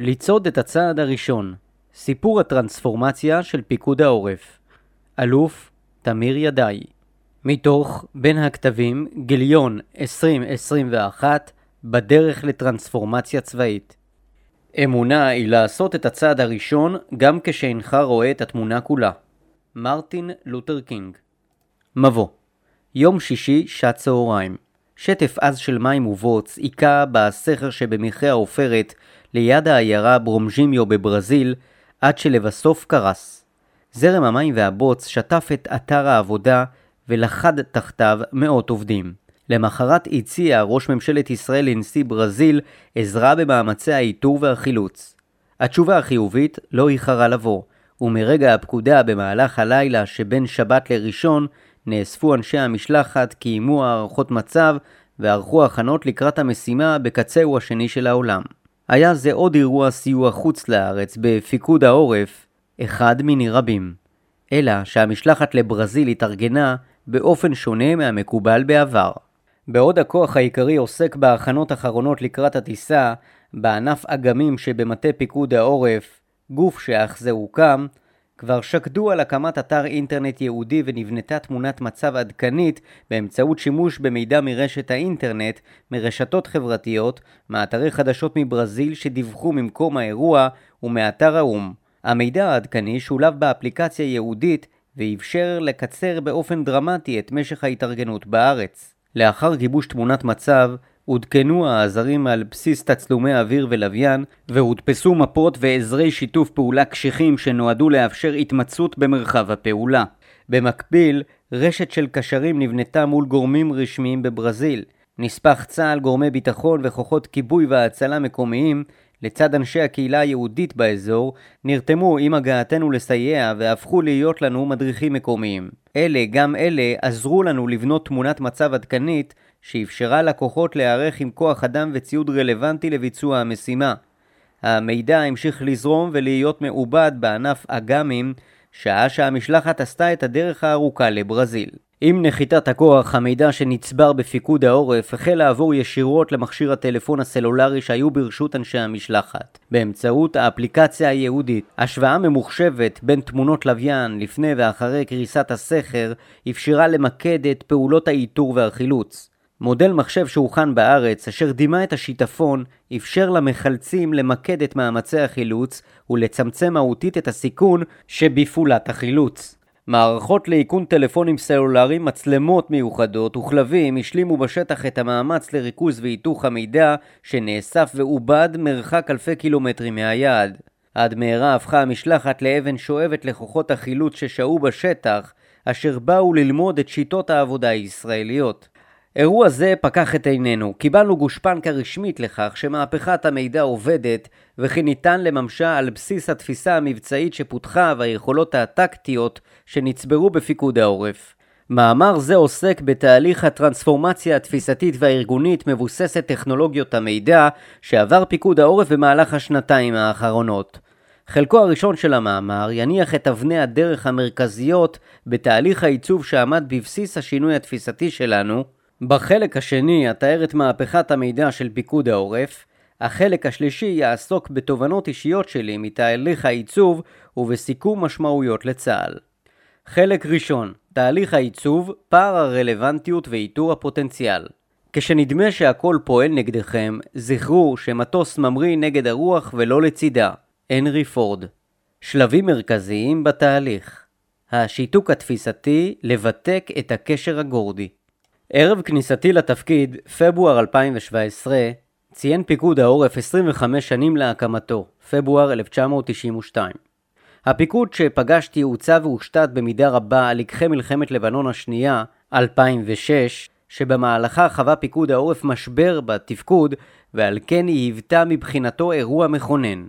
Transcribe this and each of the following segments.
לצעוד את הצעד הראשון, סיפור הטרנספורמציה של פיקוד העורף. אלוף תמיר ידעי. מתוך בין הכתבים גיליון 2021 בדרך לטרנספורמציה צבאית. אמונה היא לעשות את הצעד הראשון גם כשאינך רואה את התמונה כולה. מרטין לותר קינג מבוא יום שישי, שעת צהריים. שטף עז של מים ובוץ היכה בסכר שבמכרה העופרת ליד העיירה ברומז'ימיו בברזיל, עד שלבסוף קרס. זרם המים והבוץ שטף את אתר העבודה ולחד תחתיו מאות עובדים. למחרת הציע ראש ממשלת ישראל לנשיא ברזיל עזרה במאמצי האיתור והחילוץ. התשובה החיובית לא איחרה לבוא, ומרגע הפקודה במהלך הלילה שבין שבת לראשון נאספו אנשי המשלחת, קיימו הערכות מצב וערכו הכנות לקראת המשימה בקצהו השני של העולם. היה זה עוד אירוע סיוע חוץ לארץ בפיקוד העורף, אחד מיני רבים. אלא שהמשלחת לברזיל התארגנה באופן שונה מהמקובל בעבר. בעוד הכוח העיקרי עוסק בהכנות אחרונות לקראת הטיסה, בענף אגמים שבמטה פיקוד העורף, גוף שאך זה הוקם, כבר שקדו על הקמת אתר אינטרנט ייעודי ונבנתה תמונת מצב עדכנית באמצעות שימוש במידע מרשת האינטרנט, מרשתות חברתיות, מאתרי חדשות מברזיל שדיווחו ממקום האירוע ומאתר האו"ם. המידע העדכני שולב באפליקציה ייעודית ואפשר לקצר באופן דרמטי את משך ההתארגנות בארץ. לאחר גיבוש תמונת מצב, עודכנו העזרים על בסיס תצלומי אוויר ולוויין, והודפסו מפות ועזרי שיתוף פעולה קשיחים שנועדו לאפשר התמצאות במרחב הפעולה. במקביל, רשת של קשרים נבנתה מול גורמים רשמיים בברזיל. נספח צה"ל, גורמי ביטחון וכוחות כיבוי והצלה מקומיים, לצד אנשי הקהילה היהודית באזור, נרתמו עם הגעתנו לסייע והפכו להיות לנו מדריכים מקומיים. אלה, גם אלה, עזרו לנו לבנות תמונת מצב עדכנית שאפשרה לכוחות להיערך עם כוח אדם וציוד רלוונטי לביצוע המשימה. המידע המשיך לזרום ולהיות מעובד בענף אג"מים, שעה שהמשלחת עשתה את הדרך הארוכה לברזיל. עם נחיתת הכוח, המידע שנצבר בפיקוד העורף החל לעבור ישירות למכשיר הטלפון הסלולרי שהיו ברשות אנשי המשלחת, באמצעות האפליקציה הייעודית. השוואה ממוחשבת בין תמונות לוויין לפני ואחרי קריסת הסכר אפשרה למקד את פעולות האיתור והחילוץ. מודל מחשב שהוכן בארץ, אשר דימה את השיטפון, אפשר למחלצים למקד את מאמצי החילוץ ולצמצם מהותית את הסיכון שבפעולת החילוץ. מערכות לאיכון טלפונים סלולריים, מצלמות מיוחדות וכלבים השלימו בשטח את המאמץ לריכוז והיתוך המידע שנאסף ועובד מרחק אלפי קילומטרים מהיעד. עד מהרה הפכה המשלחת לאבן שואבת לכוחות החילוץ ששהו בשטח, אשר באו ללמוד את שיטות העבודה הישראליות. אירוע זה פקח את עינינו, קיבלנו גושפנקה רשמית לכך שמהפכת המידע עובדת וכי ניתן לממשה על בסיס התפיסה המבצעית שפותחה והיכולות הטקטיות שנצברו בפיקוד העורף. מאמר זה עוסק בתהליך הטרנספורמציה התפיסתית והארגונית מבוססת טכנולוגיות המידע שעבר פיקוד העורף במהלך השנתיים האחרונות. חלקו הראשון של המאמר יניח את אבני הדרך המרכזיות בתהליך העיצוב שעמד בבסיס השינוי התפיסתי שלנו, בחלק השני אתאר את מהפכת המידע של פיקוד העורף, החלק השלישי יעסוק בתובנות אישיות שלי מתהליך העיצוב ובסיכום משמעויות לצה"ל. חלק ראשון, תהליך העיצוב, פער הרלוונטיות ואיתור הפוטנציאל. כשנדמה שהכל פועל נגדכם, זכרו שמטוס ממריא נגד הרוח ולא לצידה. הנרי פורד. שלבים מרכזיים בתהליך השיתוק התפיסתי לבתק את הקשר הגורדי. ערב כניסתי לתפקיד, פברואר 2017, ציין פיקוד העורף 25 שנים להקמתו, פברואר 1992. הפיקוד שפגשתי הוצב והושתת במידה רבה על לקחי מלחמת לבנון השנייה, 2006, שבמהלכה חווה פיקוד העורף משבר בתפקוד, ועל כן היא היוותה מבחינתו אירוע מכונן.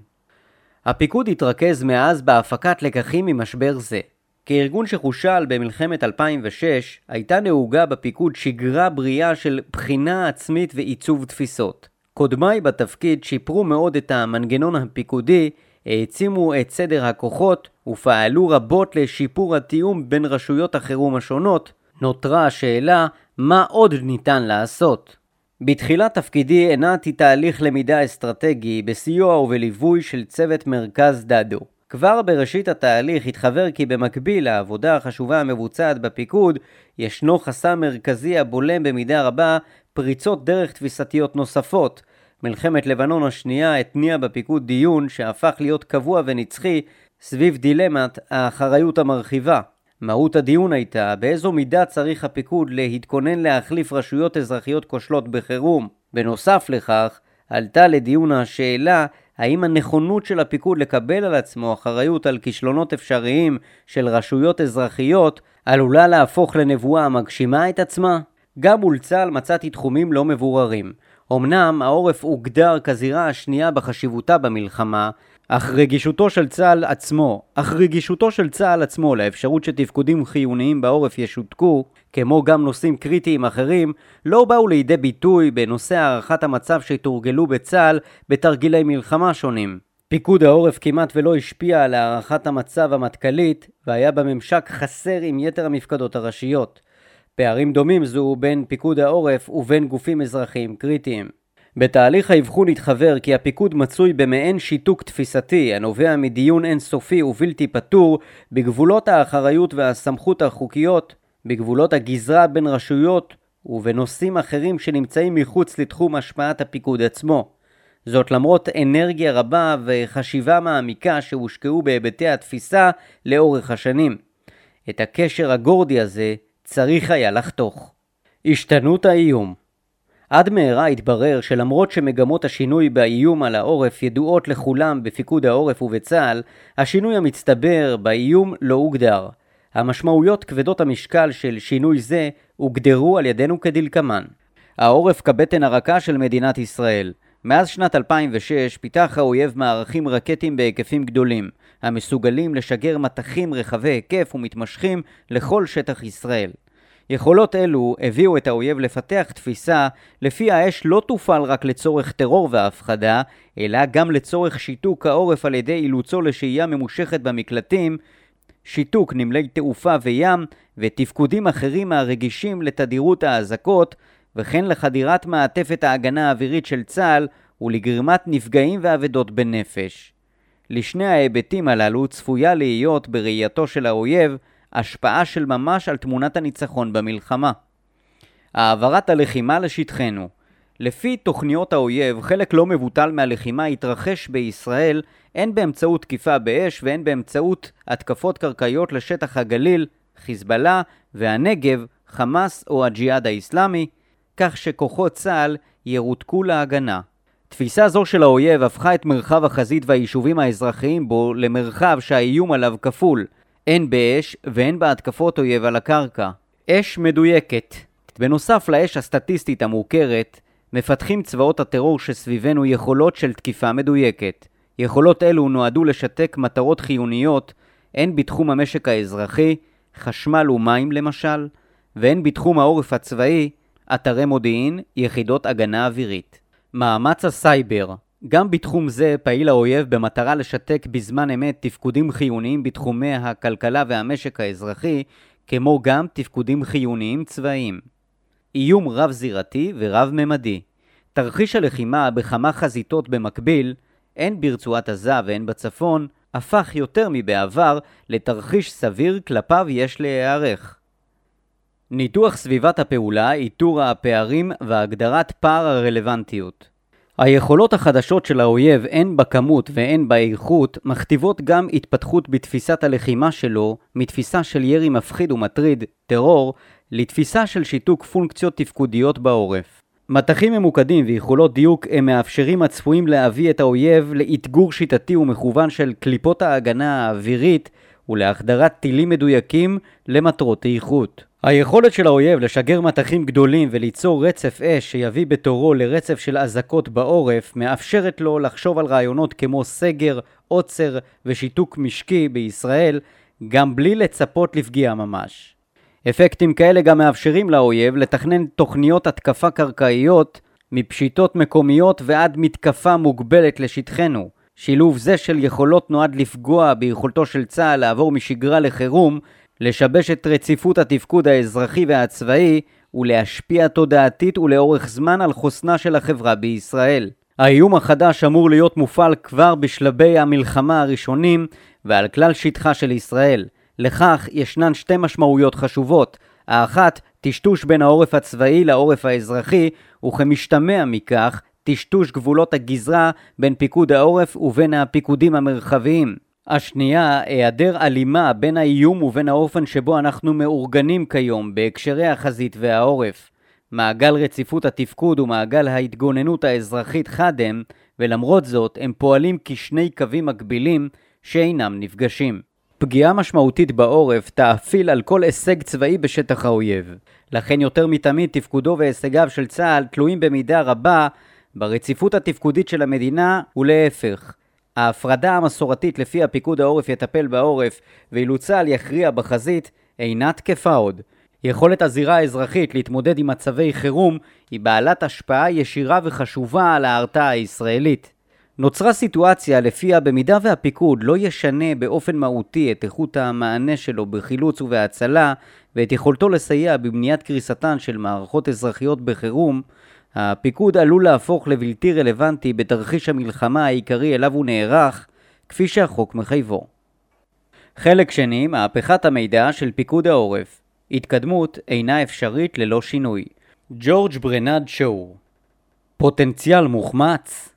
הפיקוד התרכז מאז בהפקת לקחים ממשבר זה. כארגון שחושל במלחמת 2006, הייתה נהוגה בפיקוד שגרה בריאה של בחינה עצמית ועיצוב תפיסות. קודמיי בתפקיד שיפרו מאוד את המנגנון הפיקודי, העצימו את סדר הכוחות ופעלו רבות לשיפור התיאום בין רשויות החירום השונות, נותרה השאלה מה עוד ניתן לעשות. בתחילת תפקידי הנעתי תהליך למידה אסטרטגי בסיוע ובליווי של צוות מרכז דדו. כבר בראשית התהליך התחבר כי במקביל לעבודה החשובה המבוצעת בפיקוד, ישנו חסם מרכזי הבולם במידה רבה פריצות דרך תפיסתיות נוספות. מלחמת לבנון השנייה התניעה בפיקוד דיון שהפך להיות קבוע ונצחי סביב דילמת האחריות המרחיבה. מהות הדיון הייתה באיזו מידה צריך הפיקוד להתכונן להחליף רשויות אזרחיות כושלות בחירום. בנוסף לכך, עלתה לדיון השאלה האם הנכונות של הפיקוד לקבל על עצמו אחריות על כישלונות אפשריים של רשויות אזרחיות עלולה להפוך לנבואה המגשימה את עצמה? גם מול צה"ל מצאתי תחומים לא מבוררים. אמנם העורף הוגדר כזירה השנייה בחשיבותה במלחמה, אך רגישותו של צה"ל עצמו, אך רגישותו של צה"ל עצמו לאפשרות שתפקודים חיוניים בעורף ישותקו, כמו גם נושאים קריטיים אחרים, לא באו לידי ביטוי בנושא הערכת המצב שתורגלו בצה"ל בתרגילי מלחמה שונים. פיקוד העורף כמעט ולא השפיע על הערכת המצב המטכ"לית, והיה בממשק חסר עם יתר המפקדות הראשיות. פערים דומים זו בין פיקוד העורף ובין גופים אזרחיים קריטיים. בתהליך האבחון התחוור כי הפיקוד מצוי במעין שיתוק תפיסתי הנובע מדיון אינסופי ובלתי פתור בגבולות האחריות והסמכות החוקיות, בגבולות הגזרה בין רשויות ובנושאים אחרים שנמצאים מחוץ לתחום השפעת הפיקוד עצמו. זאת למרות אנרגיה רבה וחשיבה מעמיקה שהושקעו בהיבטי התפיסה לאורך השנים. את הקשר הגורדי הזה צריך היה לחתוך. השתנות האיום עד מהרה התברר שלמרות שמגמות השינוי באיום על העורף ידועות לכולם בפיקוד העורף ובצה"ל, השינוי המצטבר באיום לא הוגדר. המשמעויות כבדות המשקל של שינוי זה הוגדרו על ידינו כדלקמן. העורף כבטן הרכה של מדינת ישראל. מאז שנת 2006 פיתח האויב מערכים רקטיים בהיקפים גדולים, המסוגלים לשגר מטחים רחבי היקף ומתמשכים לכל שטח ישראל. יכולות אלו הביאו את האויב לפתח תפיסה לפי האש לא תופעל רק לצורך טרור והפחדה, אלא גם לצורך שיתוק העורף על ידי אילוצו לשהייה ממושכת במקלטים, שיתוק נמלי תעופה וים ותפקודים אחרים הרגישים לתדירות האזעקות, וכן לחדירת מעטפת ההגנה האווירית של צה"ל ולגרימת נפגעים ואבדות בנפש. לשני ההיבטים הללו צפויה להיות בראייתו של האויב השפעה של ממש על תמונת הניצחון במלחמה. העברת הלחימה לשטחנו לפי תוכניות האויב, חלק לא מבוטל מהלחימה יתרחש בישראל הן באמצעות תקיפה באש והן באמצעות התקפות קרקעיות לשטח הגליל, חיזבאללה והנגב, חמאס או הג'יהאד האיסלאמי, כך שכוחות צה"ל ירותקו להגנה. תפיסה זו של האויב הפכה את מרחב החזית והיישובים האזרחיים בו למרחב שהאיום עליו כפול, הן באש והן בהתקפות אויב על הקרקע. אש מדויקת. בנוסף לאש הסטטיסטית המוכרת, מפתחים צבאות הטרור שסביבנו יכולות של תקיפה מדויקת. יכולות אלו נועדו לשתק מטרות חיוניות הן בתחום המשק האזרחי, חשמל ומים למשל, והן בתחום העורף הצבאי, אתרי מודיעין, יחידות הגנה אווירית. מאמץ הסייבר גם בתחום זה פעיל האויב במטרה לשתק בזמן אמת תפקודים חיוניים בתחומי הכלכלה והמשק האזרחי, כמו גם תפקודים חיוניים צבאיים. איום רב-זירתי ורב-ממדי. תרחיש הלחימה בכמה חזיתות במקביל, הן ברצועת עזה והן בצפון, הפך יותר מבעבר לתרחיש סביר כלפיו יש להיערך. ניתוח סביבת הפעולה, איתור הפערים והגדרת פער הרלוונטיות. היכולות החדשות של האויב, הן בכמות והן באיכות, מכתיבות גם התפתחות בתפיסת הלחימה שלו, מתפיסה של ירי מפחיד ומטריד, טרור, לתפיסה של שיתוק פונקציות תפקודיות בעורף. מטחים ממוקדים ויכולות דיוק הם מאפשרים הצפויים להביא את האויב לאתגור שיטתי ומכוון של קליפות ההגנה האווירית ולהחדרת טילים מדויקים למטרות איכות. היכולת של האויב לשגר מטחים גדולים וליצור רצף אש שיביא בתורו לרצף של אזעקות בעורף מאפשרת לו לחשוב על רעיונות כמו סגר, עוצר ושיתוק משקי בישראל גם בלי לצפות לפגיעה ממש. אפקטים כאלה גם מאפשרים לאויב לתכנן תוכניות התקפה קרקעיות מפשיטות מקומיות ועד מתקפה מוגבלת לשטחנו. שילוב זה של יכולות נועד לפגוע ביכולתו של צה"ל לעבור משגרה לחירום לשבש את רציפות התפקוד האזרחי והצבאי ולהשפיע תודעתית ולאורך זמן על חוסנה של החברה בישראל. האיום החדש אמור להיות מופעל כבר בשלבי המלחמה הראשונים ועל כלל שטחה של ישראל. לכך ישנן שתי משמעויות חשובות. האחת, טשטוש בין העורף הצבאי לעורף האזרחי, וכמשתמע מכך, טשטוש גבולות הגזרה בין פיקוד העורף ובין הפיקודים המרחביים. השנייה, היעדר הלימה בין האיום ובין האופן שבו אנחנו מאורגנים כיום בהקשרי החזית והעורף. מעגל רציפות התפקוד ומעגל ההתגוננות האזרחית חד הם, ולמרות זאת הם פועלים כשני קווים מקבילים שאינם נפגשים. פגיעה משמעותית בעורף תאפיל על כל הישג צבאי בשטח האויב. לכן יותר מתמיד תפקודו והישגיו של צה"ל תלויים במידה רבה ברציפות התפקודית של המדינה ולהפך. ההפרדה המסורתית לפיה פיקוד העורף יטפל בעורף ואילו צה"ל יכריע בחזית אינה תקפה עוד. יכולת הזירה האזרחית להתמודד עם מצבי חירום היא בעלת השפעה ישירה וחשובה על ההרתעה הישראלית. נוצרה סיטואציה לפיה במידה והפיקוד לא ישנה באופן מהותי את איכות המענה שלו בחילוץ ובהצלה ואת יכולתו לסייע בבניית קריסתן של מערכות אזרחיות בחירום, הפיקוד עלול להפוך לבלתי רלוונטי בתרחיש המלחמה העיקרי אליו הוא נערך, כפי שהחוק מחייבו. חלק שני, מהפכת המידע של פיקוד העורף. התקדמות אינה אפשרית ללא שינוי. ג'ורג' ברנד שואו פוטנציאל מוחמץ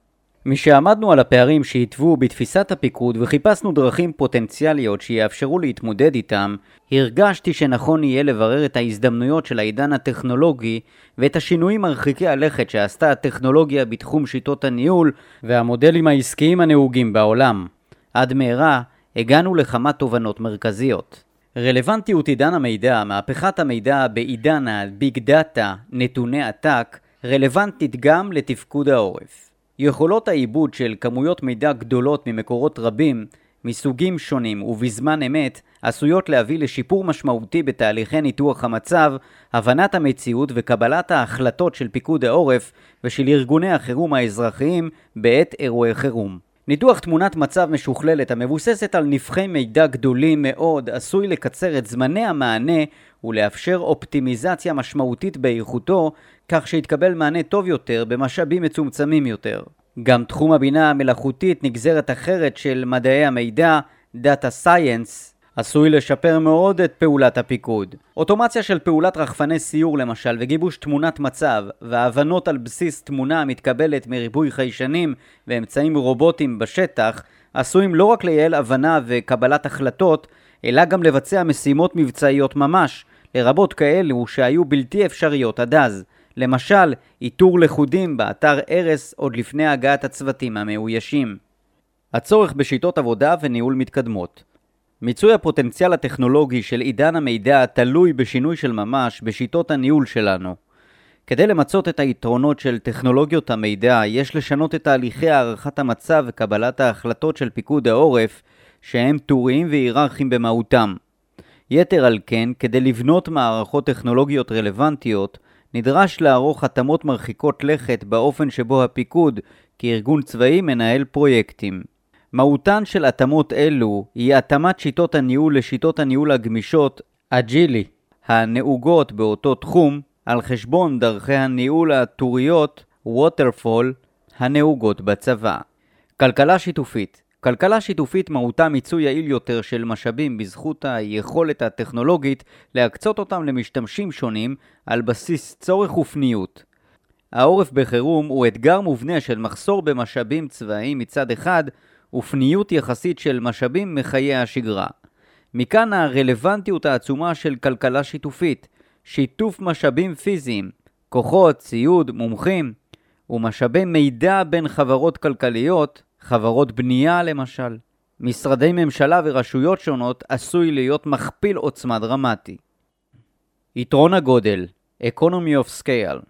משעמדנו על הפערים שהתוו בתפיסת הפיקוד וחיפשנו דרכים פוטנציאליות שיאפשרו להתמודד איתם, הרגשתי שנכון יהיה לברר את ההזדמנויות של העידן הטכנולוגי ואת השינויים מרחיקי הלכת שעשתה הטכנולוגיה בתחום שיטות הניהול והמודלים העסקיים הנהוגים בעולם. עד מהרה הגענו לכמה תובנות מרכזיות. רלוונטיות עידן המידע, מהפכת המידע בעידן הביג דאטה, נתוני עתק, רלוונטית גם לתפקוד העורף. יכולות העיבוד של כמויות מידע גדולות ממקורות רבים, מסוגים שונים ובזמן אמת, עשויות להביא לשיפור משמעותי בתהליכי ניתוח המצב, הבנת המציאות וקבלת ההחלטות של פיקוד העורף ושל ארגוני החירום האזרחיים בעת אירועי חירום. ניתוח תמונת מצב משוכללת המבוססת על נפחי מידע גדולים מאוד עשוי לקצר את זמני המענה ולאפשר אופטימיזציה משמעותית באיכותו כך שיתקבל מענה טוב יותר במשאבים מצומצמים יותר. גם תחום הבינה המלאכותית נגזרת אחרת של מדעי המידע, Data Science, עשוי לשפר מאוד את פעולת הפיקוד. אוטומציה של פעולת רחפני סיור למשל וגיבוש תמונת מצב והבנות על בסיס תמונה המתקבלת מריבוי חיישנים ואמצעים רובוטיים בשטח עשויים לא רק לייעל הבנה וקבלת החלטות אלא גם לבצע משימות מבצעיות ממש לרבות כאלו שהיו בלתי אפשריות עד אז. למשל, איתור לכודים באתר ארס עוד לפני הגעת הצוותים המאוישים. הצורך בשיטות עבודה וניהול מתקדמות מיצוי הפוטנציאל הטכנולוגי של עידן המידע תלוי בשינוי של ממש בשיטות הניהול שלנו. כדי למצות את היתרונות של טכנולוגיות המידע, יש לשנות את תהליכי הערכת המצב וקבלת ההחלטות של פיקוד העורף, שהם טוריים והיררכיים במהותם. יתר על כן, כדי לבנות מערכות טכנולוגיות רלוונטיות, נדרש לערוך התאמות מרחיקות לכת באופן שבו הפיקוד, כארגון צבאי, מנהל פרויקטים. מהותן של התאמות אלו היא התאמת שיטות הניהול לשיטות הניהול הגמישות, אג'ילי, הנהוגות באותו תחום, על חשבון דרכי הניהול הטוריות, waterfall, הנהוגות בצבא. כלכלה שיתופית כלכלה שיתופית מהותה מיצוי יעיל יותר של משאבים בזכות היכולת הטכנולוגית להקצות אותם למשתמשים שונים על בסיס צורך ופניות. העורף בחירום הוא אתגר מובנה של מחסור במשאבים צבאיים מצד אחד ופניות יחסית של משאבים מחיי השגרה. מכאן הרלוונטיות העצומה של כלכלה שיתופית, שיתוף משאבים פיזיים, כוחות, ציוד, מומחים, ומשאבי מידע בין חברות כלכליות חברות בנייה למשל. משרדי ממשלה ורשויות שונות עשוי להיות מכפיל עוצמה דרמטי. יתרון הגודל Economy of Scale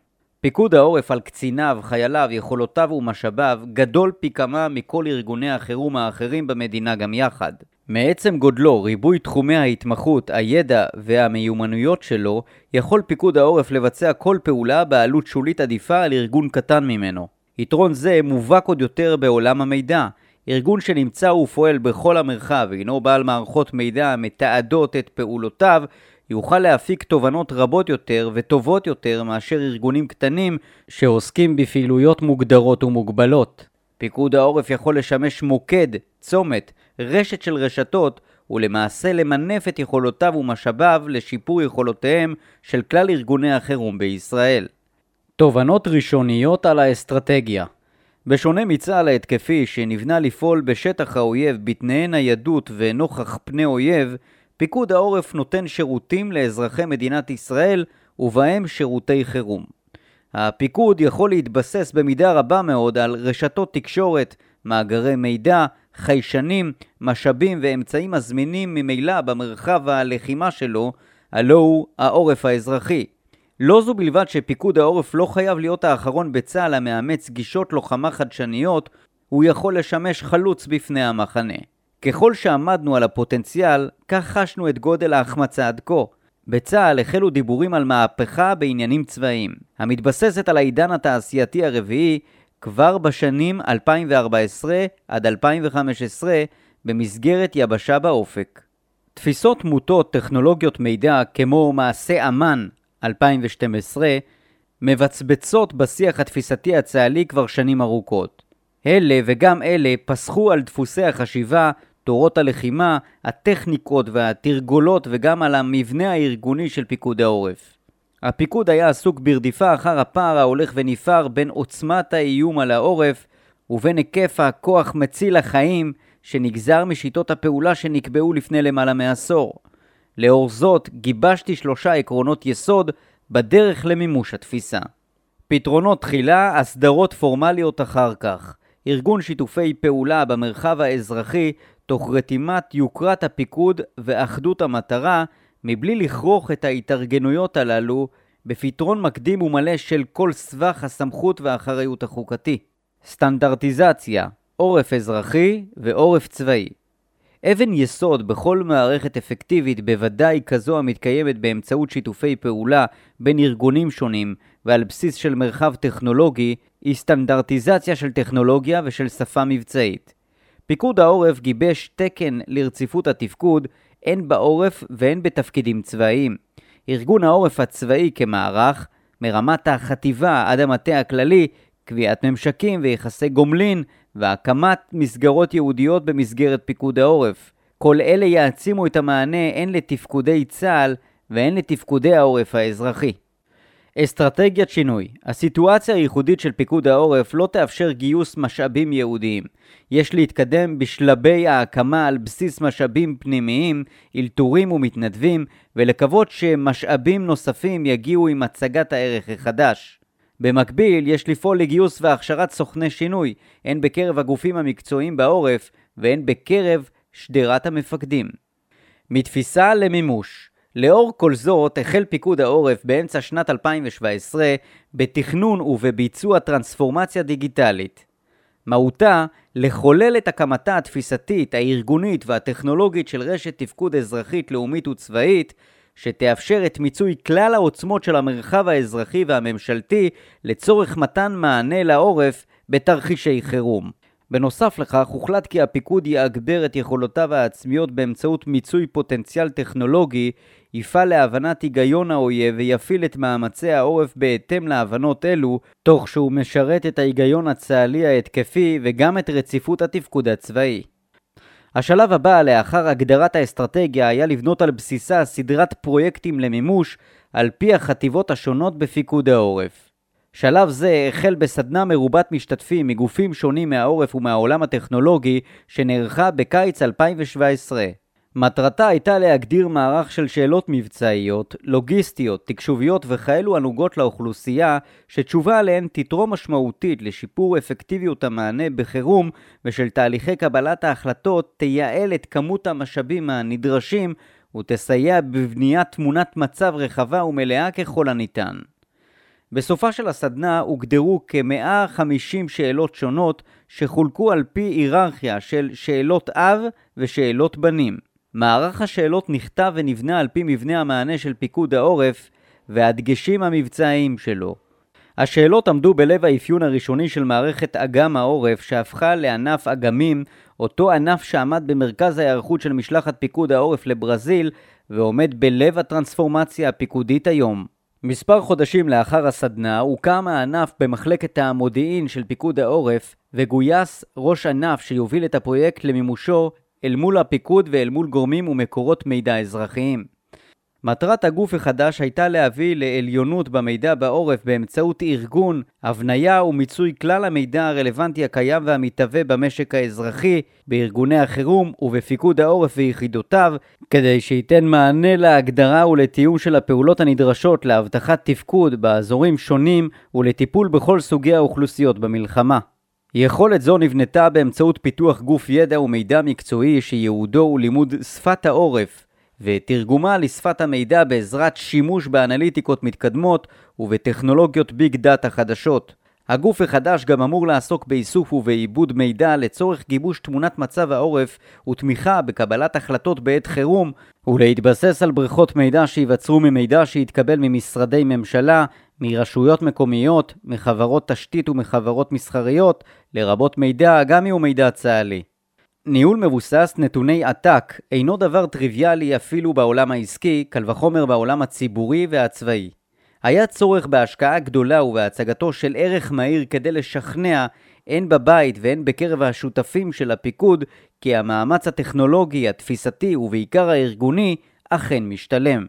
פיקוד העורף על קציניו, חייליו, יכולותיו ומשאביו גדול פי כמה מכל ארגוני החירום האחרים במדינה גם יחד. מעצם גודלו, ריבוי תחומי ההתמחות, הידע והמיומנויות שלו, יכול פיקוד העורף לבצע כל פעולה בעלות שולית עדיפה על ארגון קטן ממנו. יתרון זה מובהק עוד יותר בעולם המידע. ארגון שנמצא ופועל בכל המרחב והינו בעל מערכות מידע המתעדות את פעולותיו, יוכל להפיק תובנות רבות יותר וטובות יותר מאשר ארגונים קטנים שעוסקים בפעילויות מוגדרות ומוגבלות. פיקוד העורף יכול לשמש מוקד, צומת, רשת של רשתות ולמעשה למנף את יכולותיו ומשאביו לשיפור יכולותיהם של כלל ארגוני החירום בישראל. תובנות ראשוניות על האסטרטגיה בשונה מצה"ל ההתקפי שנבנה לפעול בשטח האויב בתנאי ניידות ונוכח פני אויב, פיקוד העורף נותן שירותים לאזרחי מדינת ישראל ובהם שירותי חירום. הפיקוד יכול להתבסס במידה רבה מאוד על רשתות תקשורת, מאגרי מידע, חיישנים, משאבים ואמצעים הזמינים ממילא במרחב הלחימה שלו, הלא הוא העורף האזרחי. לא זו בלבד שפיקוד העורף לא חייב להיות האחרון בצה"ל המאמץ גישות לוחמה חדשניות, הוא יכול לשמש חלוץ בפני המחנה. ככל שעמדנו על הפוטנציאל, כך חשנו את גודל ההחמצה עד כה. בצה"ל החלו דיבורים על מהפכה בעניינים צבאיים, המתבססת על העידן התעשייתי הרביעי כבר בשנים 2014 עד 2015 במסגרת יבשה באופק. תפיסות מוטות טכנולוגיות מידע כמו מעשה אמן 2012 מבצבצות בשיח התפיסתי הצה"לי כבר שנים ארוכות. אלה וגם אלה פסחו על דפוסי החשיבה, תורות הלחימה, הטכניקות והתרגולות וגם על המבנה הארגוני של פיקוד העורף. הפיקוד היה עסוק ברדיפה אחר הפער ההולך ונפער בין עוצמת האיום על העורף ובין היקף הכוח מציל החיים שנגזר משיטות הפעולה שנקבעו לפני למעלה מעשור. לאור זאת, גיבשתי שלושה עקרונות יסוד בדרך למימוש התפיסה. פתרונות תחילה, הסדרות פורמליות אחר כך. ארגון שיתופי פעולה במרחב האזרחי תוך רתימת יוקרת הפיקוד ואחדות המטרה מבלי לכרוך את ההתארגנויות הללו בפתרון מקדים ומלא של כל סבך הסמכות והאחריות החוקתי. סטנדרטיזציה, עורף אזרחי ועורף צבאי. אבן יסוד בכל מערכת אפקטיבית, בוודאי כזו המתקיימת באמצעות שיתופי פעולה בין ארגונים שונים ועל בסיס של מרחב טכנולוגי, היא סטנדרטיזציה של טכנולוגיה ושל שפה מבצעית. פיקוד העורף גיבש תקן לרציפות התפקוד הן בעורף והן בתפקידים צבאיים. ארגון העורף הצבאי כמערך, מרמת החטיבה עד המטה הכללי, קביעת ממשקים ויחסי גומלין והקמת מסגרות ייעודיות במסגרת פיקוד העורף. כל אלה יעצימו את המענה הן לתפקודי צה"ל והן לתפקודי העורף האזרחי. אסטרטגיית שינוי הסיטואציה הייחודית של פיקוד העורף לא תאפשר גיוס משאבים ייעודיים. יש להתקדם בשלבי ההקמה על בסיס משאבים פנימיים, אלתורים ומתנדבים, ולקוות שמשאבים נוספים יגיעו עם הצגת הערך החדש. במקביל, יש לפעול לגיוס והכשרת סוכני שינוי, הן בקרב הגופים המקצועיים בעורף, והן בקרב שדרת המפקדים. מתפיסה למימוש לאור כל זאת, החל פיקוד העורף באמצע שנת 2017 בתכנון ובביצוע טרנספורמציה דיגיטלית. מהותה, לחולל את הקמתה התפיסתית, הארגונית והטכנולוגית של רשת תפקוד אזרחית, לאומית וצבאית, שתאפשר את מיצוי כלל העוצמות של המרחב האזרחי והממשלתי לצורך מתן מענה לעורף בתרחישי חירום. בנוסף לכך, הוחלט כי הפיקוד יאגבר את יכולותיו העצמיות באמצעות מיצוי פוטנציאל טכנולוגי, יפעל להבנת היגיון האויב ויפעיל את מאמצי העורף בהתאם להבנות אלו, תוך שהוא משרת את ההיגיון הצה"לי ההתקפי וגם את רציפות התפקוד הצבאי. השלב הבא לאחר הגדרת האסטרטגיה היה לבנות על בסיסה סדרת פרויקטים למימוש על פי החטיבות השונות בפיקוד העורף. שלב זה החל בסדנה מרובת משתתפים מגופים שונים מהעורף ומהעולם הטכנולוגי שנערכה בקיץ 2017. מטרתה הייתה להגדיר מערך של שאלות מבצעיות, לוגיסטיות, תקשוביות וכאלו הנוגעות לאוכלוסייה, שתשובה עליהן תתרום משמעותית לשיפור אפקטיביות המענה בחירום ושל תהליכי קבלת ההחלטות תייעל את כמות המשאבים הנדרשים ותסייע בבניית תמונת מצב רחבה ומלאה ככל הניתן. בסופה של הסדנה הוגדרו כ-150 שאלות שונות שחולקו על פי היררכיה של שאלות אב ושאלות בנים. מערך השאלות נכתב ונבנה על פי מבנה המענה של פיקוד העורף והדגשים המבצעיים שלו. השאלות עמדו בלב האפיון הראשוני של מערכת אג"ם העורף שהפכה לענף אגמים, אותו ענף שעמד במרכז ההיערכות של משלחת פיקוד העורף לברזיל ועומד בלב הטרנספורמציה הפיקודית היום. מספר חודשים לאחר הסדנה הוקם הענף במחלקת המודיעין של פיקוד העורף וגויס ראש ענף שיוביל את הפרויקט למימושו אל מול הפיקוד ואל מול גורמים ומקורות מידע אזרחיים. מטרת הגוף החדש הייתה להביא לעליונות במידע בעורף באמצעות ארגון, הבניה ומיצוי כלל המידע הרלוונטי הקיים והמתהווה במשק האזרחי, בארגוני החירום ובפיקוד העורף ויחידותיו, כדי שייתן מענה להגדרה ולתיאום של הפעולות הנדרשות להבטחת תפקוד באזורים שונים ולטיפול בכל סוגי האוכלוסיות במלחמה. יכולת זו נבנתה באמצעות פיתוח גוף ידע ומידע מקצועי שייעודו הוא לימוד שפת העורף, ותרגומה לשפת המידע בעזרת שימוש באנליטיקות מתקדמות ובטכנולוגיות ביג דאטה חדשות. הגוף החדש גם אמור לעסוק באיסוף ובעיבוד מידע לצורך גיבוש תמונת מצב העורף ותמיכה בקבלת החלטות בעת חירום ולהתבסס על בריכות מידע שייווצרו ממידע שיתקבל ממשרדי ממשלה, מרשויות מקומיות, מחברות תשתית ומחברות מסחריות, לרבות מידע גם אם הוא מידע צה"לי. ניהול מבוסס נתוני עתק אינו דבר טריוויאלי אפילו בעולם העסקי, קל וחומר בעולם הציבורי והצבאי. היה צורך בהשקעה גדולה ובהצגתו של ערך מהיר כדי לשכנע הן בבית והן בקרב השותפים של הפיקוד כי המאמץ הטכנולוגי, התפיסתי ובעיקר הארגוני אכן משתלם.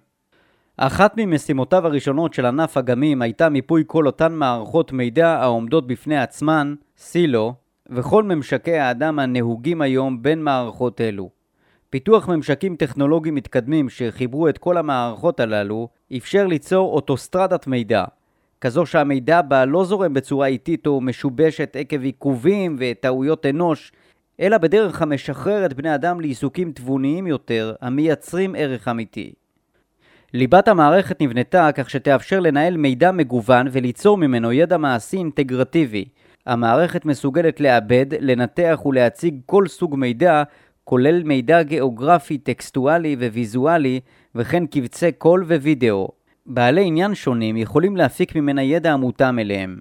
אחת ממשימותיו הראשונות של ענף אגמים הייתה מיפוי כל אותן מערכות מידע העומדות בפני עצמן, סילו, וכל ממשקי האדם הנהוגים היום בין מערכות אלו. פיתוח ממשקים טכנולוגיים מתקדמים שחיברו את כל המערכות הללו אפשר ליצור אוטוסטרדת מידע, כזו שהמידע בה לא זורם בצורה איטית או משובשת עקב עיכובים וטעויות אנוש, אלא בדרך המשחררת בני אדם לעיסוקים תבוניים יותר, המייצרים ערך אמיתי. ליבת המערכת נבנתה כך שתאפשר לנהל מידע מגוון וליצור ממנו ידע מעשי אינטגרטיבי, המערכת מסוגלת לעבד, לנתח ולהציג כל סוג מידע, כולל מידע גיאוגרפי, טקסטואלי וויזואלי, וכן קבצי קול ווידאו. בעלי עניין שונים יכולים להפיק ממנה ידע המותאם אליהם.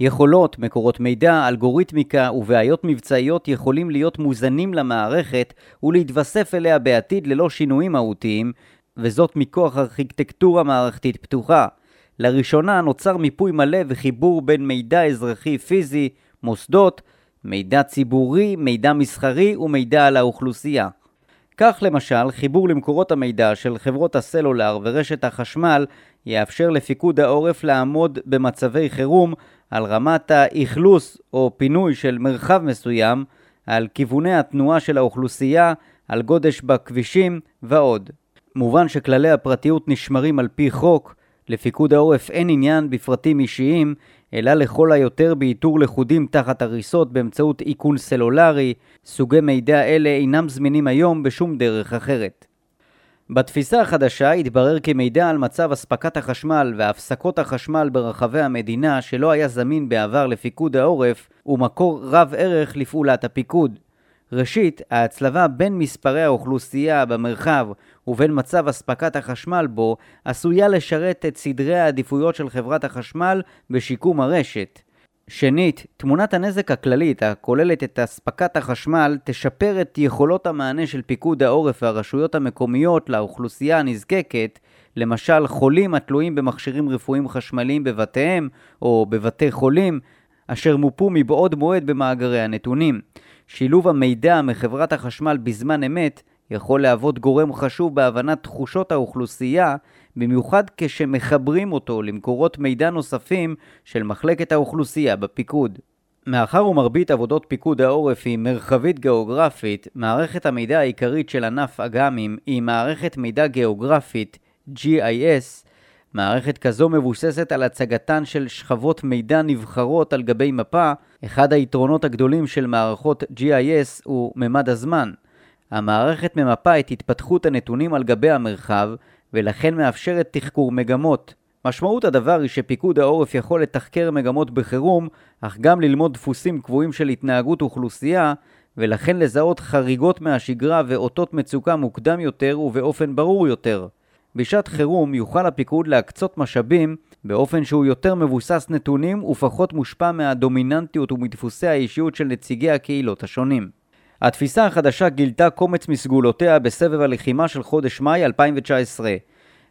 יכולות, מקורות מידע, אלגוריתמיקה ובעיות מבצעיות יכולים להיות מוזנים למערכת ולהתווסף אליה בעתיד ללא שינויים מהותיים, וזאת מכוח ארכיטקטורה מערכתית פתוחה. לראשונה נוצר מיפוי מלא וחיבור בין מידע אזרחי פיזי, מוסדות, מידע ציבורי, מידע מסחרי ומידע על האוכלוסייה. כך למשל, חיבור למקורות המידע של חברות הסלולר ורשת החשמל יאפשר לפיקוד העורף לעמוד במצבי חירום על רמת האכלוס או פינוי של מרחב מסוים, על כיווני התנועה של האוכלוסייה, על גודש בכבישים ועוד. מובן שכללי הפרטיות נשמרים על פי חוק, לפיקוד העורף אין עניין בפרטים אישיים, אלא לכל היותר באיתור לכודים תחת הריסות באמצעות איכון סלולרי, סוגי מידע אלה אינם זמינים היום בשום דרך אחרת. בתפיסה החדשה התברר כי מידע על מצב אספקת החשמל והפסקות החשמל ברחבי המדינה שלא היה זמין בעבר לפיקוד העורף הוא מקור רב ערך לפעולת הפיקוד. ראשית, ההצלבה בין מספרי האוכלוסייה במרחב ובין מצב אספקת החשמל בו עשויה לשרת את סדרי העדיפויות של חברת החשמל בשיקום הרשת. שנית, תמונת הנזק הכללית הכוללת את אספקת החשמל תשפר את יכולות המענה של פיקוד העורף והרשויות המקומיות לאוכלוסייה הנזקקת, למשל חולים התלויים במכשירים רפואיים חשמליים בבתיהם או בבתי חולים, אשר מופו מבעוד מועד במאגרי הנתונים. שילוב המידע מחברת החשמל בזמן אמת יכול להוות גורם חשוב בהבנת תחושות האוכלוסייה, במיוחד כשמחברים אותו למקורות מידע נוספים של מחלקת האוכלוסייה בפיקוד. מאחר ומרבית עבודות פיקוד העורף היא מרחבית גיאוגרפית, מערכת המידע העיקרית של ענף אג"מים היא מערכת מידע גיאוגרפית GIS מערכת כזו מבוססת על הצגתן של שכבות מידע נבחרות על גבי מפה. אחד היתרונות הגדולים של מערכות GIS הוא ממד הזמן. המערכת ממפה את התפתחות הנתונים על גבי המרחב, ולכן מאפשרת תחקור מגמות. משמעות הדבר היא שפיקוד העורף יכול לתחקר מגמות בחירום, אך גם ללמוד דפוסים קבועים של התנהגות אוכלוסייה, ולכן לזהות חריגות מהשגרה ואותות מצוקה מוקדם יותר ובאופן ברור יותר. בשעת חירום יוכל הפיקוד להקצות משאבים באופן שהוא יותר מבוסס נתונים ופחות מושפע מהדומיננטיות ומדפוסי האישיות של נציגי הקהילות השונים. התפיסה החדשה גילתה קומץ מסגולותיה בסבב הלחימה של חודש מאי 2019.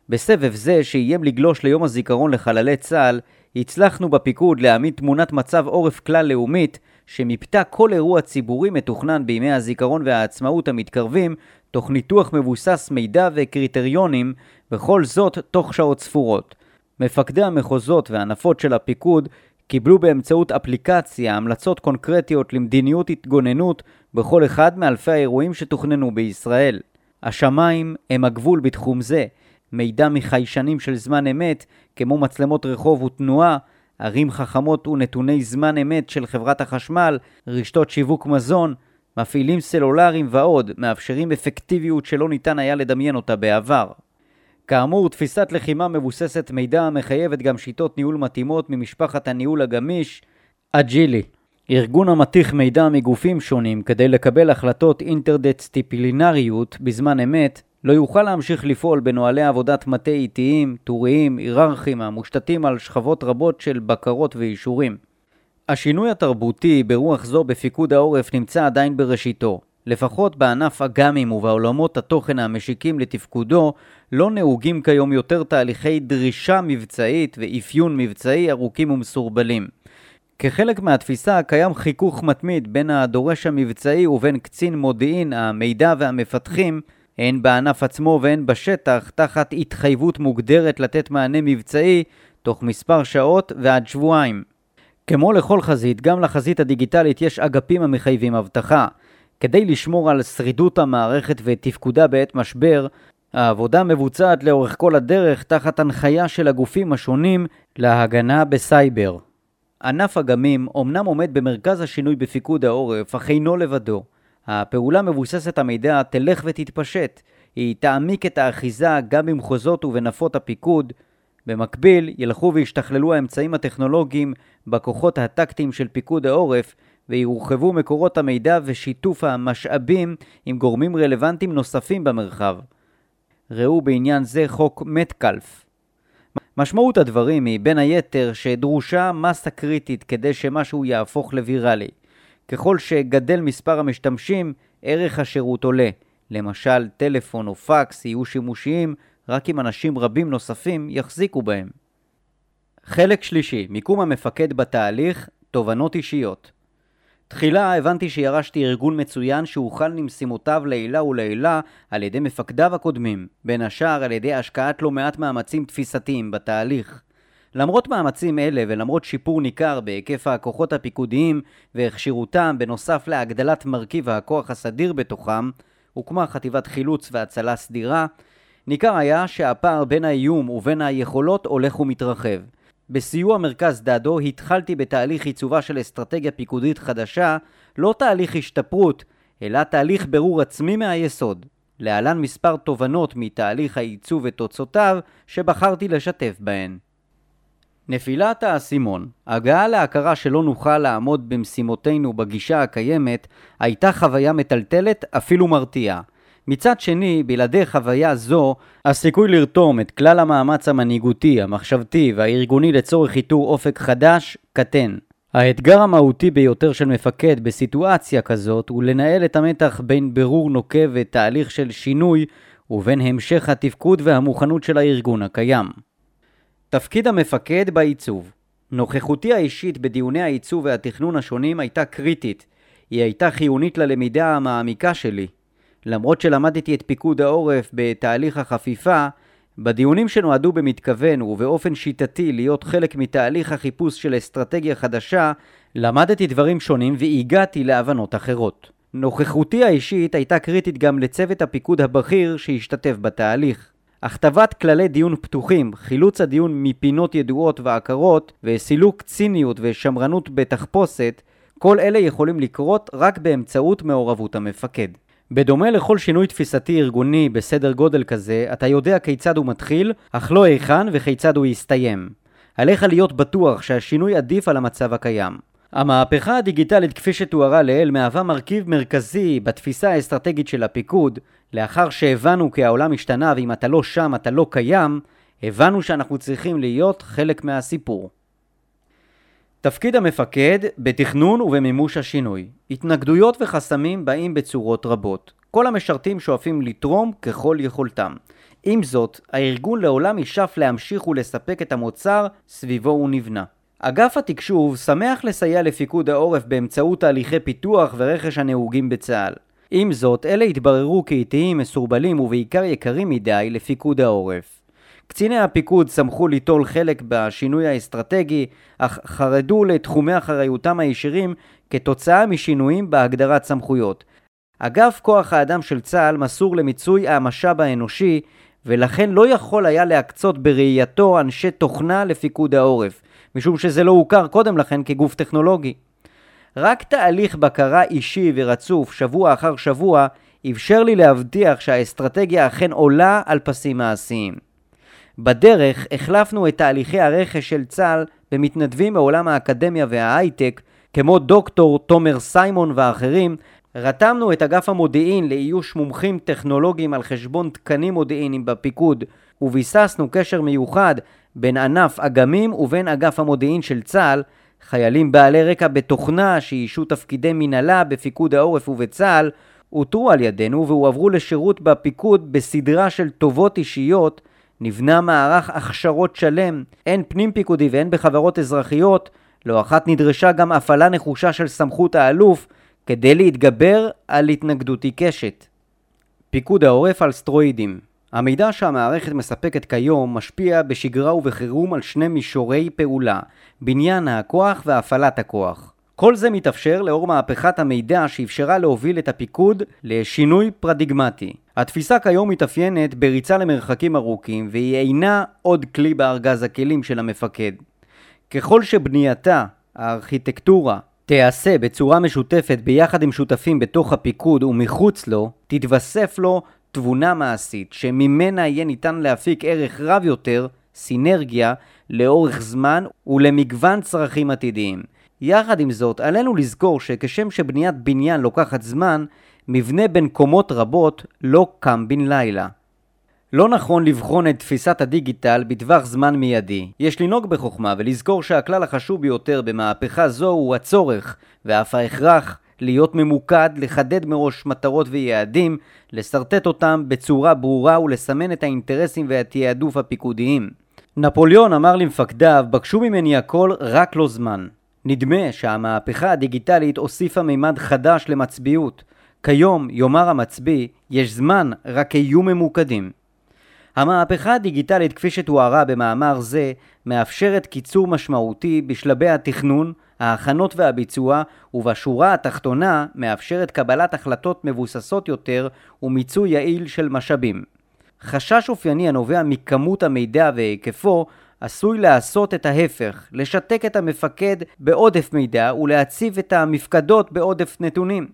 בסבב זה, שאיים לגלוש ליום הזיכרון לחללי צה"ל, הצלחנו בפיקוד להעמיד תמונת מצב עורף כלל לאומית שמיפתה כל אירוע ציבורי מתוכנן בימי הזיכרון והעצמאות המתקרבים, תוך ניתוח מבוסס מידע וקריטריונים, וכל זאת תוך שעות ספורות. מפקדי המחוזות והנפות של הפיקוד קיבלו באמצעות אפליקציה המלצות קונקרטיות למדיניות התגוננות בכל אחד מאלפי האירועים שתוכננו בישראל. השמיים הם הגבול בתחום זה. מידע מחיישנים של זמן אמת, כמו מצלמות רחוב ותנועה, ערים חכמות ונתוני זמן אמת של חברת החשמל, רשתות שיווק מזון, מפעילים סלולריים ועוד, מאפשרים אפקטיביות שלא ניתן היה לדמיין אותה בעבר. כאמור, תפיסת לחימה מבוססת מידע המחייבת גם שיטות ניהול מתאימות ממשפחת הניהול הגמיש, אג'ילי. ארגון המתיך מידע מגופים שונים כדי לקבל החלטות אינטרדיסציפלינריות בזמן אמת, לא יוכל להמשיך לפעול בנוהלי עבודת מטה איטיים, טוריים, היררכיים, המושתתים על שכבות רבות של בקרות ואישורים. השינוי התרבותי ברוח זו בפיקוד העורף נמצא עדיין בראשיתו. לפחות בענף אג"מים ובעולמות התוכן המשיקים לתפקודו, לא נהוגים כיום יותר תהליכי דרישה מבצעית ואפיון מבצעי ארוכים ומסורבלים. כחלק מהתפיסה קיים חיכוך מתמיד בין הדורש המבצעי ובין קצין מודיעין, המידע והמפתחים, הן בענף עצמו והן בשטח, תחת התחייבות מוגדרת לתת מענה מבצעי תוך מספר שעות ועד שבועיים. כמו לכל חזית, גם לחזית הדיגיטלית יש אגפים המחייבים אבטחה. כדי לשמור על שרידות המערכת ותפקודה בעת משבר, העבודה מבוצעת לאורך כל הדרך תחת הנחיה של הגופים השונים להגנה בסייבר. ענף אגמים אומנם עומד במרכז השינוי בפיקוד העורף, אך אינו לבדו. הפעולה מבוססת המידע תלך ותתפשט. היא תעמיק את האחיזה גם במחוזות ובנפות הפיקוד. במקביל, ילכו וישתכללו האמצעים הטכנולוגיים בכוחות הטקטיים של פיקוד העורף, ויורחבו מקורות המידע ושיתוף המשאבים עם גורמים רלוונטיים נוספים במרחב. ראו בעניין זה חוק מטקלף. משמעות הדברים היא בין היתר שדרושה מסה קריטית כדי שמשהו יהפוך לוויראלי. ככל שגדל מספר המשתמשים, ערך השירות עולה. למשל, טלפון או פקס יהיו שימושיים רק אם אנשים רבים נוספים יחזיקו בהם. חלק שלישי, מיקום המפקד בתהליך, תובנות אישיות. תחילה הבנתי שירשתי ארגון מצוין שהוכן למשימותיו לעילה ולעילה על ידי מפקדיו הקודמים, בין השאר על ידי השקעת לא מעט מאמצים תפיסתיים בתהליך. למרות מאמצים אלה ולמרות שיפור ניכר בהיקף הכוחות הפיקודיים והכשירותם בנוסף להגדלת מרכיב הכוח הסדיר בתוכם, הוקמה חטיבת חילוץ והצלה סדירה, ניכר היה שהפער בין האיום ובין היכולות הולך ומתרחב. בסיוע מרכז דדו התחלתי בתהליך עיצובה של אסטרטגיה פיקודית חדשה, לא תהליך השתפרות, אלא תהליך ברור עצמי מהיסוד. להלן מספר תובנות מתהליך העיצוב ותוצאותיו שבחרתי לשתף בהן. נפילת האסימון, הגעה להכרה שלא נוכל לעמוד במשימותינו בגישה הקיימת, הייתה חוויה מטלטלת אפילו מרתיעה. מצד שני, בלעדי חוויה זו, הסיכוי לרתום את כלל המאמץ המנהיגותי, המחשבתי והארגוני לצורך איתור אופק חדש, קטן. האתגר המהותי ביותר של מפקד בסיטואציה כזאת הוא לנהל את המתח בין בירור נוקב ותהליך של שינוי ובין המשך התפקוד והמוכנות של הארגון הקיים. תפקיד המפקד בעיצוב נוכחותי האישית בדיוני העיצוב והתכנון השונים הייתה קריטית. היא הייתה חיונית ללמידה המעמיקה שלי. למרות שלמדתי את פיקוד העורף בתהליך החפיפה, בדיונים שנועדו במתכוון ובאופן שיטתי להיות חלק מתהליך החיפוש של אסטרטגיה חדשה, למדתי דברים שונים והגעתי להבנות אחרות. נוכחותי האישית הייתה קריטית גם לצוות הפיקוד הבכיר שהשתתף בתהליך. הכתבת כללי דיון פתוחים, חילוץ הדיון מפינות ידועות ועקרות, וסילוק ציניות ושמרנות בתחפושת, כל אלה יכולים לקרות רק באמצעות מעורבות המפקד. בדומה לכל שינוי תפיסתי ארגוני בסדר גודל כזה, אתה יודע כיצד הוא מתחיל, אך לא היכן וכיצד הוא יסתיים. עליך להיות בטוח שהשינוי עדיף על המצב הקיים. המהפכה הדיגיטלית כפי שתוארה לעיל מהווה מרכיב מרכזי בתפיסה האסטרטגית של הפיקוד, לאחר שהבנו כי העולם השתנה ואם אתה לא שם אתה לא קיים, הבנו שאנחנו צריכים להיות חלק מהסיפור. תפקיד המפקד בתכנון ובמימוש השינוי. התנגדויות וחסמים באים בצורות רבות. כל המשרתים שואפים לתרום ככל יכולתם. עם זאת, הארגון לעולם ישאף להמשיך ולספק את המוצר סביבו הוא נבנה. אגף התקשוב שמח לסייע לפיקוד העורף באמצעות תהליכי פיתוח ורכש הנהוגים בצה"ל. עם זאת, אלה התבררו כאיטיים, מסורבלים ובעיקר יקרים מדי לפיקוד העורף. קציני הפיקוד שמחו ליטול חלק בשינוי האסטרטגי, אך חרדו לתחומי אחריותם הישירים כתוצאה משינויים בהגדרת סמכויות. אגף כוח האדם של צה"ל מסור למיצוי המשאב האנושי, ולכן לא יכול היה להקצות בראייתו אנשי תוכנה לפיקוד העורף, משום שזה לא הוכר קודם לכן כגוף טכנולוגי. רק תהליך בקרה אישי ורצוף שבוע אחר שבוע אפשר לי להבטיח שהאסטרטגיה אכן עולה על פסים מעשיים. בדרך החלפנו את תהליכי הרכש של צה"ל במתנדבים מעולם האקדמיה וההייטק, כמו דוקטור תומר סיימון ואחרים, רתמנו את אגף המודיעין לאיוש מומחים טכנולוגיים על חשבון תקנים מודיעיניים בפיקוד, וביססנו קשר מיוחד בין ענף אגמים ובין אגף המודיעין של צה"ל, חיילים בעלי רקע בתוכנה שאישו תפקידי מנהלה בפיקוד העורף ובצה"ל, אותרו על ידינו והועברו לשירות בפיקוד בסדרה של טובות אישיות נבנה מערך הכשרות שלם, הן פנים פיקודי והן בחברות אזרחיות, לא אחת נדרשה גם הפעלה נחושה של סמכות האלוף כדי להתגבר על התנגדות עיקשת. פיקוד העורף על סטרואידים המידע שהמערכת מספקת כיום משפיע בשגרה ובחירום על שני מישורי פעולה, בניין הכוח והפעלת הכוח. כל זה מתאפשר לאור מהפכת המידע שאפשרה להוביל את הפיקוד לשינוי פרדיגמטי. התפיסה כיום מתאפיינת בריצה למרחקים ארוכים והיא אינה עוד כלי בארגז הכלים של המפקד. ככל שבנייתה, הארכיטקטורה, תיעשה בצורה משותפת ביחד עם שותפים בתוך הפיקוד ומחוץ לו, תתווסף לו תבונה מעשית שממנה יהיה ניתן להפיק ערך רב יותר, סינרגיה, לאורך זמן ולמגוון צרכים עתידיים. יחד עם זאת, עלינו לזכור שכשם שבניית בניין לוקחת זמן, מבנה בין קומות רבות לא קם בן לילה. לא נכון לבחון את תפיסת הדיגיטל בטווח זמן מיידי. יש לנהוג בחוכמה ולזכור שהכלל החשוב ביותר במהפכה זו הוא הצורך ואף ההכרח להיות ממוקד, לחדד מראש מטרות ויעדים, לשרטט אותם בצורה ברורה ולסמן את האינטרסים והתעדוף הפיקודיים. נפוליאון אמר למפקדיו, בקשו ממני הכל, רק לא זמן. נדמה שהמהפכה הדיגיטלית הוסיפה מימד חדש למצביעות. כיום, יאמר המצביא, יש זמן, רק היו ממוקדים. המהפכה הדיגיטלית כפי שתוארה במאמר זה מאפשרת קיצור משמעותי בשלבי התכנון, ההכנות והביצוע, ובשורה התחתונה מאפשרת קבלת החלטות מבוססות יותר ומיצוי יעיל של משאבים. חשש אופייני הנובע מכמות המידע והיקפו עשוי לעשות את ההפך, לשתק את המפקד בעודף מידע ולהציב את המפקדות בעודף נתונים.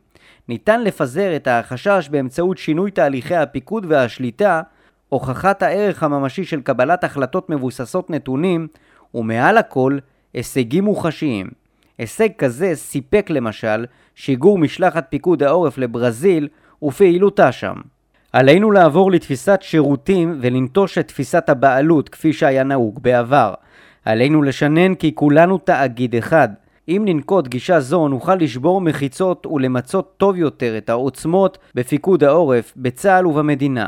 ניתן לפזר את החשש באמצעות שינוי תהליכי הפיקוד והשליטה, הוכחת הערך הממשי של קבלת החלטות מבוססות נתונים, ומעל הכל, הישגים מוחשיים. הישג כזה סיפק למשל שיגור משלחת פיקוד העורף לברזיל ופעילותה שם. עלינו לעבור לתפיסת שירותים ולנטוש את תפיסת הבעלות כפי שהיה נהוג בעבר. עלינו לשנן כי כולנו תאגיד אחד. אם ננקוט גישה זו נוכל לשבור מחיצות ולמצות טוב יותר את העוצמות בפיקוד העורף, בצה"ל ובמדינה.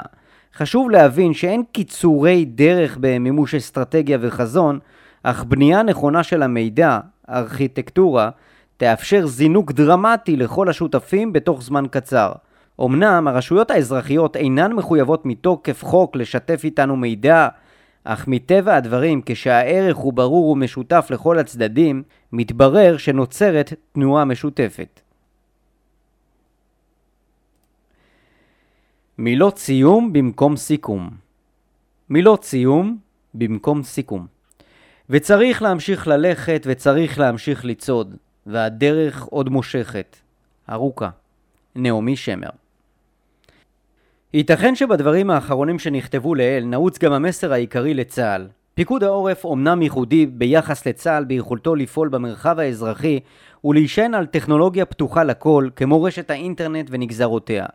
חשוב להבין שאין קיצורי דרך במימוש אסטרטגיה וחזון, אך בנייה נכונה של המידע, ארכיטקטורה, תאפשר זינוק דרמטי לכל השותפים בתוך זמן קצר. אמנם הרשויות האזרחיות אינן מחויבות מתוקף חוק לשתף איתנו מידע, אך מטבע הדברים, כשהערך הוא ברור ומשותף לכל הצדדים, מתברר שנוצרת תנועה משותפת. מילות סיום במקום סיכום מילות סיום במקום סיכום וצריך להמשיך ללכת וצריך להמשיך לצעוד, והדרך עוד מושכת. ארוכה. נעמי שמר ייתכן שבדברים האחרונים שנכתבו לעיל נעוץ גם המסר העיקרי לצה"ל. פיקוד העורף אומנם ייחודי ביחס לצה"ל ביכולתו לפעול במרחב האזרחי ולהישען על טכנולוגיה פתוחה לכל כמו רשת האינטרנט ונגזרותיה.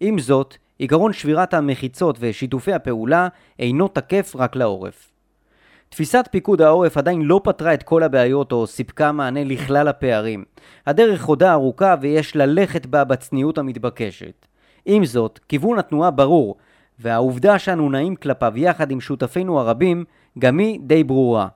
עם זאת, עיקרון שבירת המחיצות ושיתופי הפעולה אינו תקף רק לעורף. תפיסת פיקוד העורף עדיין לא פתרה את כל הבעיות או סיפקה מענה לכלל הפערים. הדרך עודה ארוכה ויש ללכת בה בצניעות המתבקשת. עם זאת, כיוון התנועה ברור, והעובדה שאנו נעים כלפיו יחד עם שותפינו הרבים, גם היא די ברורה.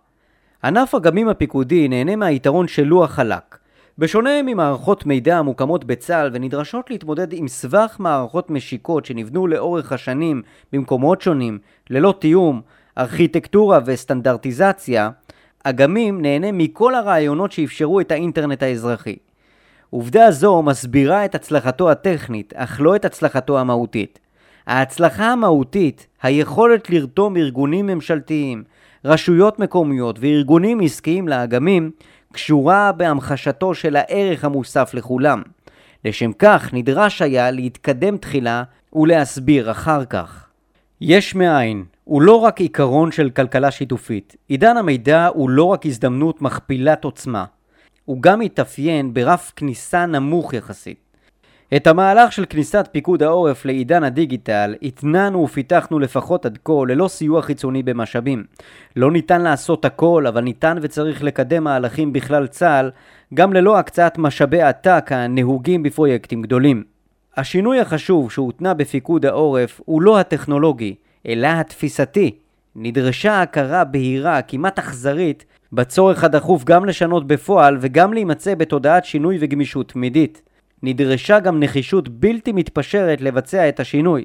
ענף הגמים הפיקודי נהנה מהיתרון של לוח חלק. בשונה ממערכות מידע המוקמות בצה"ל ונדרשות להתמודד עם סבך מערכות משיקות שנבנו לאורך השנים במקומות שונים, ללא תיאום, ארכיטקטורה וסטנדרטיזציה, אגמים נהנה מכל הרעיונות שאפשרו את האינטרנט האזרחי. עובדה זו מסבירה את הצלחתו הטכנית, אך לא את הצלחתו המהותית. ההצלחה המהותית, היכולת לרתום ארגונים ממשלתיים, רשויות מקומיות וארגונים עסקיים לאגמים, קשורה בהמחשתו של הערך המוסף לכולם. לשם כך נדרש היה להתקדם תחילה ולהסביר אחר כך. יש מאין, הוא לא רק עיקרון של כלכלה שיתופית. עידן המידע הוא לא רק הזדמנות מכפילת עוצמה, הוא גם מתאפיין ברף כניסה נמוך יחסית. את המהלך של כניסת פיקוד העורף לעידן הדיגיטל התנענו ופיתחנו לפחות עד כה ללא סיוע חיצוני במשאבים. לא ניתן לעשות הכל, אבל ניתן וצריך לקדם מהלכים בכלל צה"ל, גם ללא הקצאת משאבי עתק הנהוגים בפרויקטים גדולים. השינוי החשוב שהותנה בפיקוד העורף הוא לא הטכנולוגי, אלא התפיסתי. נדרשה הכרה בהירה, כמעט אכזרית, בצורך הדחוף גם לשנות בפועל וגם להימצא בתודעת שינוי וגמישות תמידית. נדרשה גם נחישות בלתי מתפשרת לבצע את השינוי,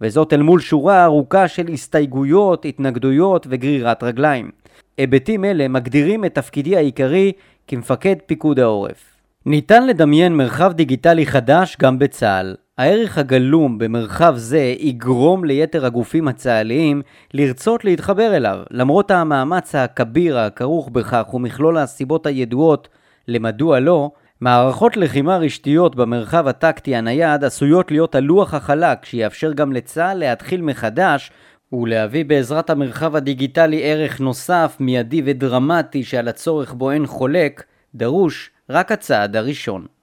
וזאת אל מול שורה ארוכה של הסתייגויות, התנגדויות וגרירת רגליים. היבטים אלה מגדירים את תפקידי העיקרי כמפקד פיקוד העורף. ניתן לדמיין מרחב דיגיטלי חדש גם בצה"ל. הערך הגלום במרחב זה יגרום ליתר הגופים הצה"ליים לרצות להתחבר אליו, למרות המאמץ הכביר הכרוך בכך ומכלול הסיבות הידועות למדוע לא, מערכות לחימה רשתיות במרחב הטקטי הנייד עשויות להיות הלוח החלק שיאפשר גם לצה"ל להתחיל מחדש ולהביא בעזרת המרחב הדיגיטלי ערך נוסף, מיידי ודרמטי שעל הצורך בו אין חולק, דרוש רק הצעד הראשון.